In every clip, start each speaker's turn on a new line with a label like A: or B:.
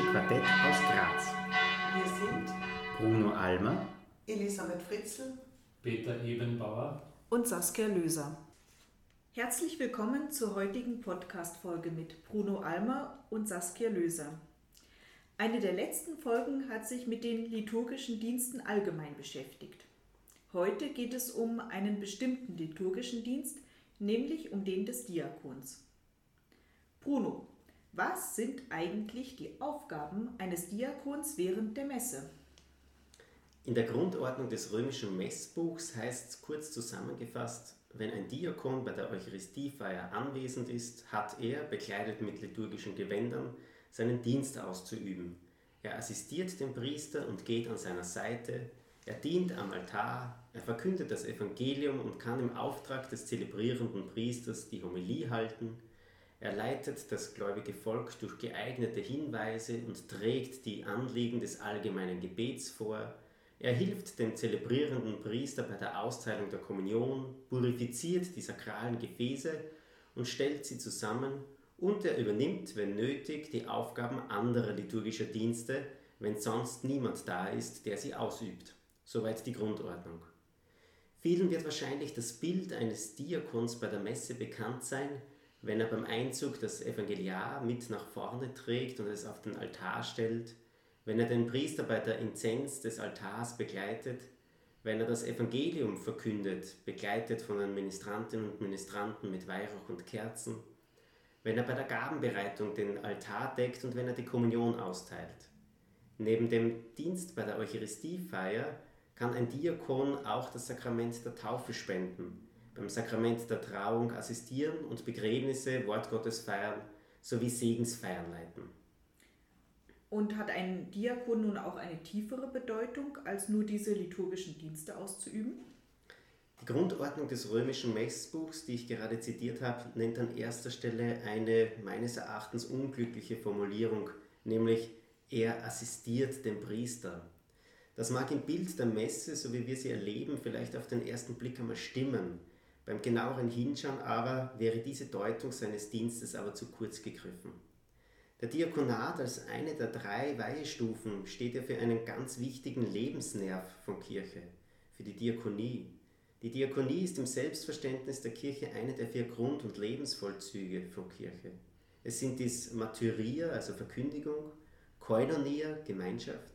A: Diakonische Quartett aus Graz.
B: Wir sind
A: Bruno Almer,
B: Elisabeth Fritzl,
C: Peter Ebenbauer
D: und Saskia Löser. Herzlich willkommen zur heutigen Podcast-Folge mit Bruno Almer und Saskia Löser. Eine der letzten Folgen hat sich mit den liturgischen Diensten allgemein beschäftigt. Heute geht es um einen bestimmten liturgischen Dienst, nämlich um den des Diakons. Bruno, was sind eigentlich die Aufgaben eines Diakons während der Messe?
A: In der Grundordnung des römischen Messbuchs heißt es kurz zusammengefasst, wenn ein Diakon bei der Eucharistiefeier anwesend ist, hat er, bekleidet mit liturgischen Gewändern, seinen Dienst auszuüben. Er assistiert dem Priester und geht an seiner Seite, er dient am Altar, er verkündet das Evangelium und kann im Auftrag des zelebrierenden Priesters die Homilie halten, er leitet das gläubige Volk durch geeignete Hinweise und trägt die Anliegen des allgemeinen Gebets vor. Er hilft dem zelebrierenden Priester bei der Austeilung der Kommunion, purifiziert die sakralen Gefäße und stellt sie zusammen und er übernimmt, wenn nötig, die Aufgaben anderer liturgischer Dienste, wenn sonst niemand da ist, der sie ausübt. Soweit die Grundordnung. Vielen wird wahrscheinlich das Bild eines Diakons bei der Messe bekannt sein, wenn er beim Einzug das Evangeliar mit nach vorne trägt und es auf den Altar stellt, wenn er den Priester bei der Inzenz des Altars begleitet, wenn er das Evangelium verkündet, begleitet von den Ministrantinnen und Ministranten mit Weihrauch und Kerzen, wenn er bei der Gabenbereitung den Altar deckt und wenn er die Kommunion austeilt. Neben dem Dienst bei der Eucharistiefeier kann ein Diakon auch das Sakrament der Taufe spenden, beim Sakrament der Trauung assistieren und Begräbnisse, Wort Gottes feiern sowie Segensfeiern leiten.
D: Und hat ein Diakon nun auch eine tiefere Bedeutung, als nur diese liturgischen Dienste auszuüben?
A: Die Grundordnung des römischen Messbuchs, die ich gerade zitiert habe, nennt an erster Stelle eine meines Erachtens unglückliche Formulierung, nämlich er assistiert dem Priester. Das mag im Bild der Messe, so wie wir sie erleben, vielleicht auf den ersten Blick einmal stimmen. Beim genaueren Hinschauen aber wäre diese Deutung seines Dienstes aber zu kurz gegriffen. Der Diakonat als eine der drei Weihestufen steht ja für einen ganz wichtigen Lebensnerv von Kirche, für die Diakonie. Die Diakonie ist im Selbstverständnis der Kirche eine der vier Grund- und Lebensvollzüge von Kirche. Es sind dies Martyria, also Verkündigung, Koinonia, Gemeinschaft,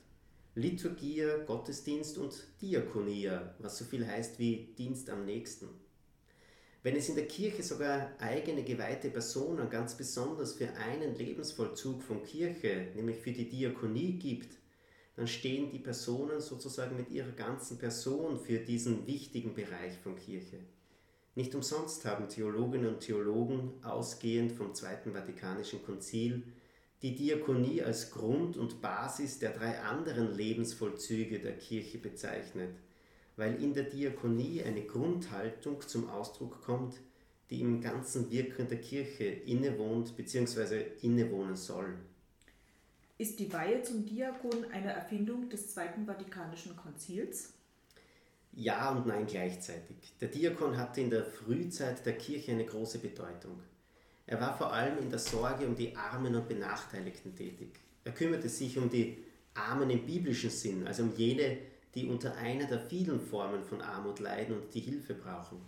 A: Liturgia, Gottesdienst und Diakonia, was so viel heißt wie Dienst am Nächsten. Wenn es in der Kirche sogar eigene geweihte Personen ganz besonders für einen Lebensvollzug von Kirche, nämlich für die Diakonie gibt, dann stehen die Personen sozusagen mit ihrer ganzen Person für diesen wichtigen Bereich von Kirche. Nicht umsonst haben Theologinnen und Theologen ausgehend vom Zweiten Vatikanischen Konzil die Diakonie als Grund und Basis der drei anderen Lebensvollzüge der Kirche bezeichnet weil in der Diakonie eine Grundhaltung zum Ausdruck kommt, die im ganzen Wirken der Kirche innewohnt bzw. innewohnen soll.
D: Ist die Weihe zum Diakon eine Erfindung des Zweiten Vatikanischen Konzils?
A: Ja und nein gleichzeitig. Der Diakon hatte in der Frühzeit der Kirche eine große Bedeutung. Er war vor allem in der Sorge um die Armen und Benachteiligten tätig. Er kümmerte sich um die Armen im biblischen Sinn, also um jene, die unter einer der vielen Formen von Armut leiden und die Hilfe brauchen.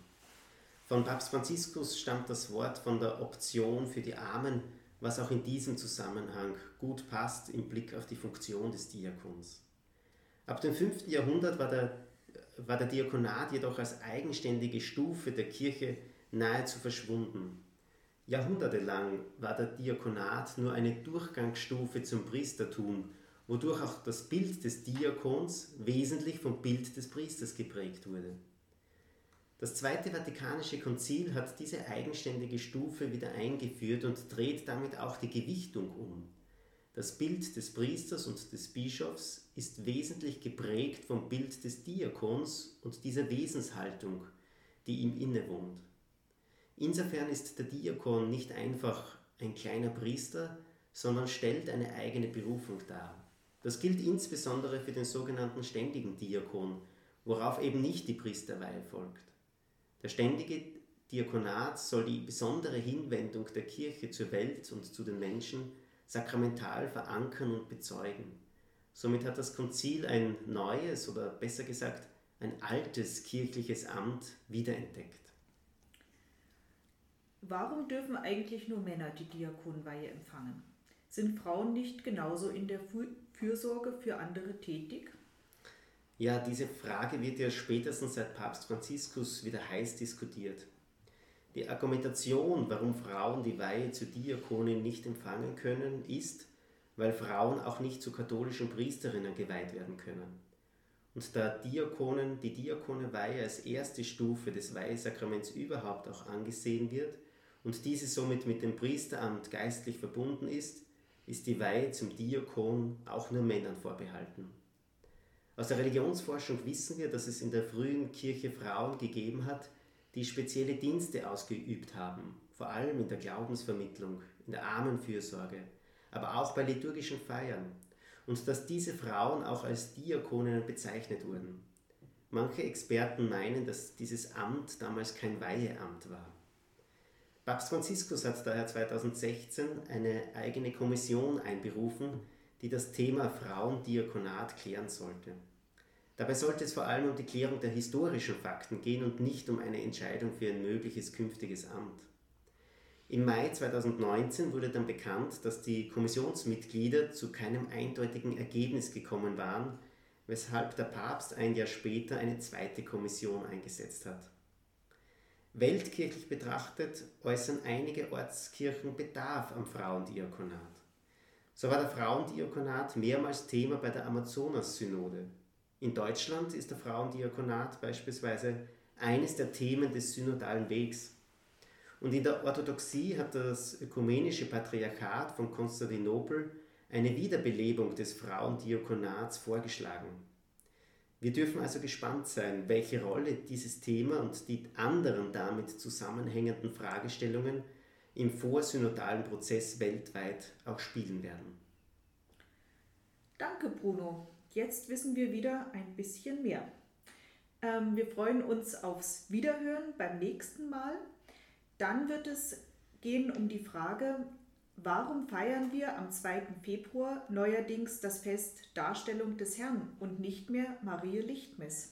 A: Von Papst Franziskus stammt das Wort von der Option für die Armen, was auch in diesem Zusammenhang gut passt im Blick auf die Funktion des Diakons. Ab dem 5. Jahrhundert war der, war der Diakonat jedoch als eigenständige Stufe der Kirche nahezu verschwunden. Jahrhundertelang war der Diakonat nur eine Durchgangsstufe zum Priestertum wodurch auch das Bild des Diakons wesentlich vom Bild des Priesters geprägt wurde. Das Zweite Vatikanische Konzil hat diese eigenständige Stufe wieder eingeführt und dreht damit auch die Gewichtung um. Das Bild des Priesters und des Bischofs ist wesentlich geprägt vom Bild des Diakons und dieser Wesenshaltung, die ihm innewohnt. Insofern ist der Diakon nicht einfach ein kleiner Priester, sondern stellt eine eigene Berufung dar. Das gilt insbesondere für den sogenannten ständigen Diakon, worauf eben nicht die Priesterweihe folgt. Der ständige Diakonat soll die besondere Hinwendung der Kirche zur Welt und zu den Menschen sakramental verankern und bezeugen. Somit hat das Konzil ein neues oder besser gesagt ein altes kirchliches Amt wiederentdeckt.
D: Warum dürfen eigentlich nur Männer die Diakonweihe empfangen? Sind Frauen nicht genauso in der Fürsorge für andere tätig?
A: Ja, diese Frage wird ja spätestens seit Papst Franziskus wieder heiß diskutiert. Die Argumentation, warum Frauen die Weihe zu Diakonin nicht empfangen können, ist, weil Frauen auch nicht zu katholischen Priesterinnen geweiht werden können. Und da Diakonen, die Diakoneweihe als erste Stufe des Weihesakraments überhaupt auch angesehen wird und diese somit mit dem Priesteramt geistlich verbunden ist, ist die Weihe zum Diakon auch nur Männern vorbehalten. Aus der Religionsforschung wissen wir, dass es in der frühen Kirche Frauen gegeben hat, die spezielle Dienste ausgeübt haben, vor allem in der Glaubensvermittlung, in der Armenfürsorge, aber auch bei liturgischen Feiern, und dass diese Frauen auch als Diakoninnen bezeichnet wurden. Manche Experten meinen, dass dieses Amt damals kein Weiheamt war. Papst Franziskus hat daher 2016 eine eigene Kommission einberufen, die das Thema Frauendiakonat klären sollte. Dabei sollte es vor allem um die Klärung der historischen Fakten gehen und nicht um eine Entscheidung für ein mögliches künftiges Amt. Im Mai 2019 wurde dann bekannt, dass die Kommissionsmitglieder zu keinem eindeutigen Ergebnis gekommen waren, weshalb der Papst ein Jahr später eine zweite Kommission eingesetzt hat. Weltkirchlich betrachtet äußern einige Ortskirchen Bedarf am Frauendiakonat. So war der Frauendiakonat mehrmals Thema bei der Amazonas-Synode. In Deutschland ist der Frauendiakonat beispielsweise eines der Themen des synodalen Wegs. Und in der Orthodoxie hat das ökumenische Patriarchat von Konstantinopel eine Wiederbelebung des Frauendiakonats vorgeschlagen. Wir dürfen also gespannt sein, welche Rolle dieses Thema und die anderen damit zusammenhängenden Fragestellungen im vorsynodalen Prozess weltweit auch spielen werden.
D: Danke, Bruno. Jetzt wissen wir wieder ein bisschen mehr. Ähm, wir freuen uns aufs Wiederhören beim nächsten Mal. Dann wird es gehen um die Frage, Warum feiern wir am 2. Februar neuerdings das Fest Darstellung des Herrn und nicht mehr Marie Lichtmess?